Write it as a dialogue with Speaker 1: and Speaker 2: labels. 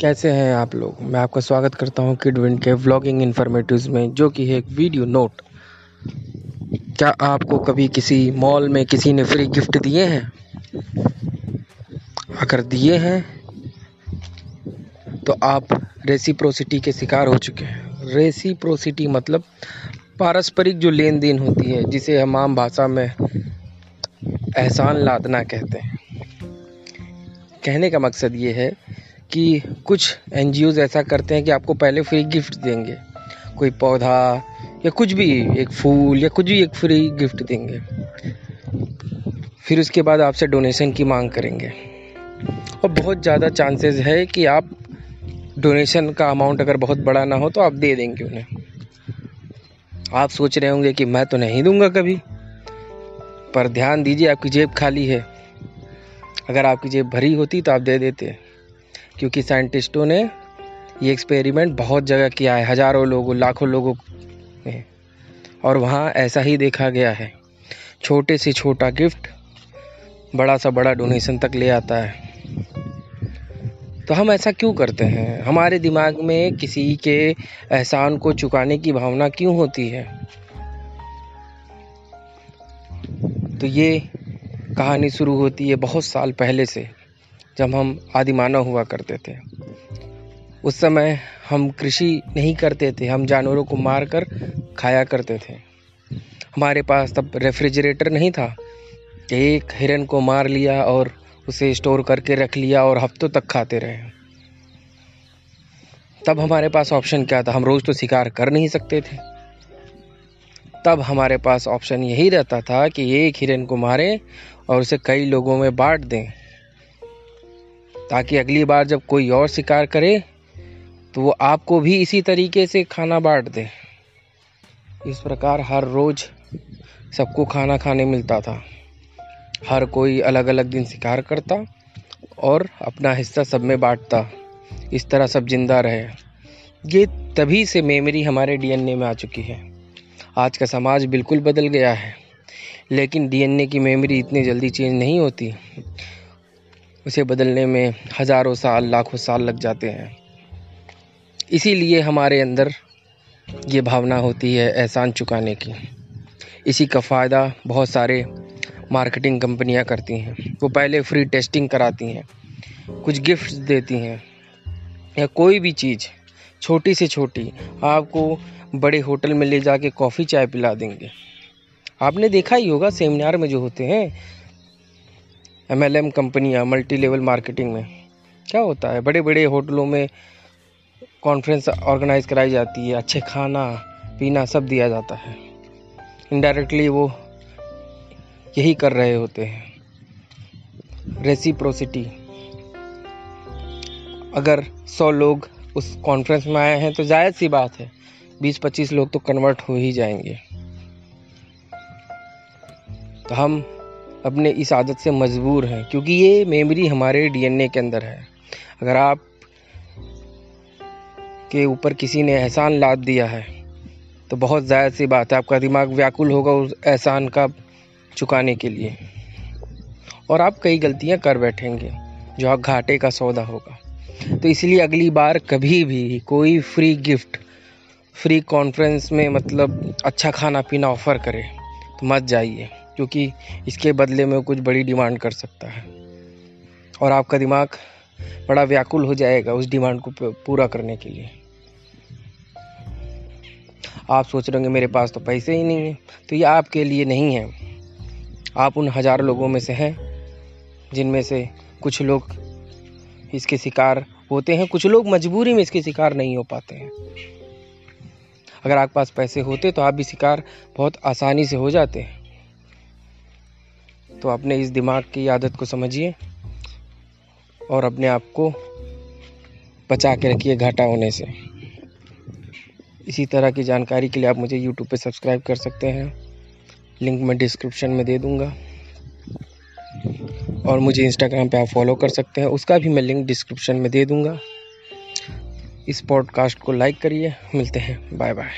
Speaker 1: कैसे हैं आप लोग? मैं आपका स्वागत करता हूँ किड विंड के व्लॉगिंग इन्फॉर्मेटिव्स में, जो कि है एक वीडियो नोट क्या आपको कभी किसी मॉल में किसी ने फ्री गिफ्ट दिए हैं? अगर दिए हैं तो आप रेसिप्रोसिटी के शिकार हो चुके हैं. रेसिप्रोसिटी मतलब पारस्परिक जो लेन देन होती है, जिसे हम आम भाषा में एहसान लादना कहते हैं. कहने का मकसद ये है कि कुछ एन ऐसा करते हैं कि आपको पहले फ्री गिफ्ट देंगे। कोई पौधा, या कुछ भी, एक फूल, या कुछ भी एक फ्री गिफ्ट देंगे। फिर उसके बाद आपसे डोनेशन की मांग करेंगे। और बहुत ज़्यादा चांसेस है कि आप डोनेशन का अमाउंट अगर बहुत बड़ा ना हो तो आप दे देंगे उन्हें। आप सोच रहे होंगे कि मैं तो नहीं दूँगा कभी। पर ध्यान दीजिए, आपकी जेब खाली है। अगर आपकी जेब भरी होती तो आप दे देते। क्योंकि साइंटिस्टों ने ये एक्सपेरिमेंट बहुत जगह किया है, हज़ारों लोगों, लाखों लोगों ने। और वहाँ ऐसा ही देखा गया है। छोटे से छोटा गिफ्ट बड़ा सा बड़ा डोनेशन तक ले आता है। तो हम ऐसा क्यों करते हैं? हमारे दिमाग में किसी के एहसान को चुकाने की भावना क्यों होती है? तो ये कहानी शुरू होती है बहुत साल पहले से। जब हम आदिमानव हुआ करते थे। उस समय हम कृषि नहीं करते थे, हम जानवरों को मार कर खाया करते थे। हमारे पास तब रेफ्रिजरेटर नहीं था। एक हिरन को मार लिया और उसे स्टोर करके रख लिया और हफ्तों तक खाते रहे। तब हमारे पास ऑप्शन क्या था? हम रोज़ तो शिकार कर नहीं सकते थे। तब हमारे पास ऑप्शन यही रहता था कि एक हिरन को मारें और उसे कई लोगों में बांट दें। ताकि अगली बार जब कोई और शिकार करे तो वो आपको भी इसी तरीके से खाना बांट दे। इस प्रकार हर रोज़ सबको खाना खाने मिलता था। हर कोई अलग अलग दिन शिकार करता और अपना हिस्सा सब में बांटता। इस तरह सब ज़िंदा रहे। ये तभी से मेमोरी हमारे डीएनए में आ चुकी है। आज का समाज बिल्कुल बदल गया है। लेकिन डीएनए की मेमोरी इतनी जल्दी चेंज नहीं होती। उसे बदलने में हज़ारों साल, लाखों साल लग जाते हैं। इसीलिए हमारे अंदर ये भावना होती है एहसान चुकाने की। इसी का फ़ायदा बहुत सारे मार्केटिंग कंपनियाँ करती हैं। वो पहले फ्री टेस्टिंग कराती हैं, कुछ गिफ्ट्स देती हैं, या कोई भी चीज़, छोटी से छोटी, आपको बड़े होटल में ले जाके कॉफ़ी चाय पिला देंगे। आपने देखा ही होगा सेमिनार में जो होते हैं एम एल एम कंपनियाँ मल्टी लेवल मार्केटिंग में। क्या होता है? बड़े बड़े होटलों में कॉन्फ्रेंस ऑर्गेनाइज कराई जाती है। अच्छे खाना, पीना सब दिया जाता है। इनडायरेक्टली वो यही कर रहे होते हैं। रेसिप्रोसिटी अगर सौ लोग उस कॉन्फ्रेंस में आए हैं तो जायज़ सी बात है। बीस पच्चीस लोग तो कन्वर्ट हो ही जाएँगे। तो हम अपने इस आदत से मजबूर हैं, क्योंकि ये मेमोरी हमारे डीएनए के अंदर है। अगर आप के ऊपर किसी ने एहसान लाद दिया है तो बहुत ज़्यादा सी बात है, आपका दिमाग व्याकुल होगा उस एहसान का चुकाने के लिए। और आप कई गलतियाँ कर बैठेंगे, जो आप घाटे का सौदा होगा। तो इसलिए अगली बार कभी भी कोई फ्री गिफ्ट फ्री कॉन्फ्रेंस में मतलब अच्छा खाना पीना ऑफ़र करे तो मत जाइए। क्योंकि इसके बदले में कुछ बड़ी डिमांड कर सकता है। और आपका दिमाग बड़ा व्याकुल हो जाएगा उस डिमांड को पूरा करने के लिए। आप सोच रहे होंगे, मेरे पास तो पैसे ही नहीं है तो ये आपके लिए नहीं है। आप उन हज़ार लोगों में से हैं, जिनमें से कुछ लोग इसके शिकार होते हैं, कुछ लोग मजबूरी में इसके शिकार नहीं हो पाते हैं। अगर आपके पास पैसे होते तो आप भी शिकार बहुत आसानी से हो जाते तो अपने इस दिमाग की आदत को समझिए और अपने आप को बचा के रखिए घाटा होने से। इसी तरह की जानकारी के लिए आप मुझे यूट्यूब पे सब्सक्राइब कर सकते हैं। लिंक मैं डिस्क्रिप्शन में दे दूँगा। और मुझे इंस्टाग्राम पे आप फॉलो कर सकते हैं। उसका भी मैं लिंक डिस्क्रिप्शन में दे दूँगा। इस पॉडकास्ट को लाइक करिए। मिलते हैं। Bye bye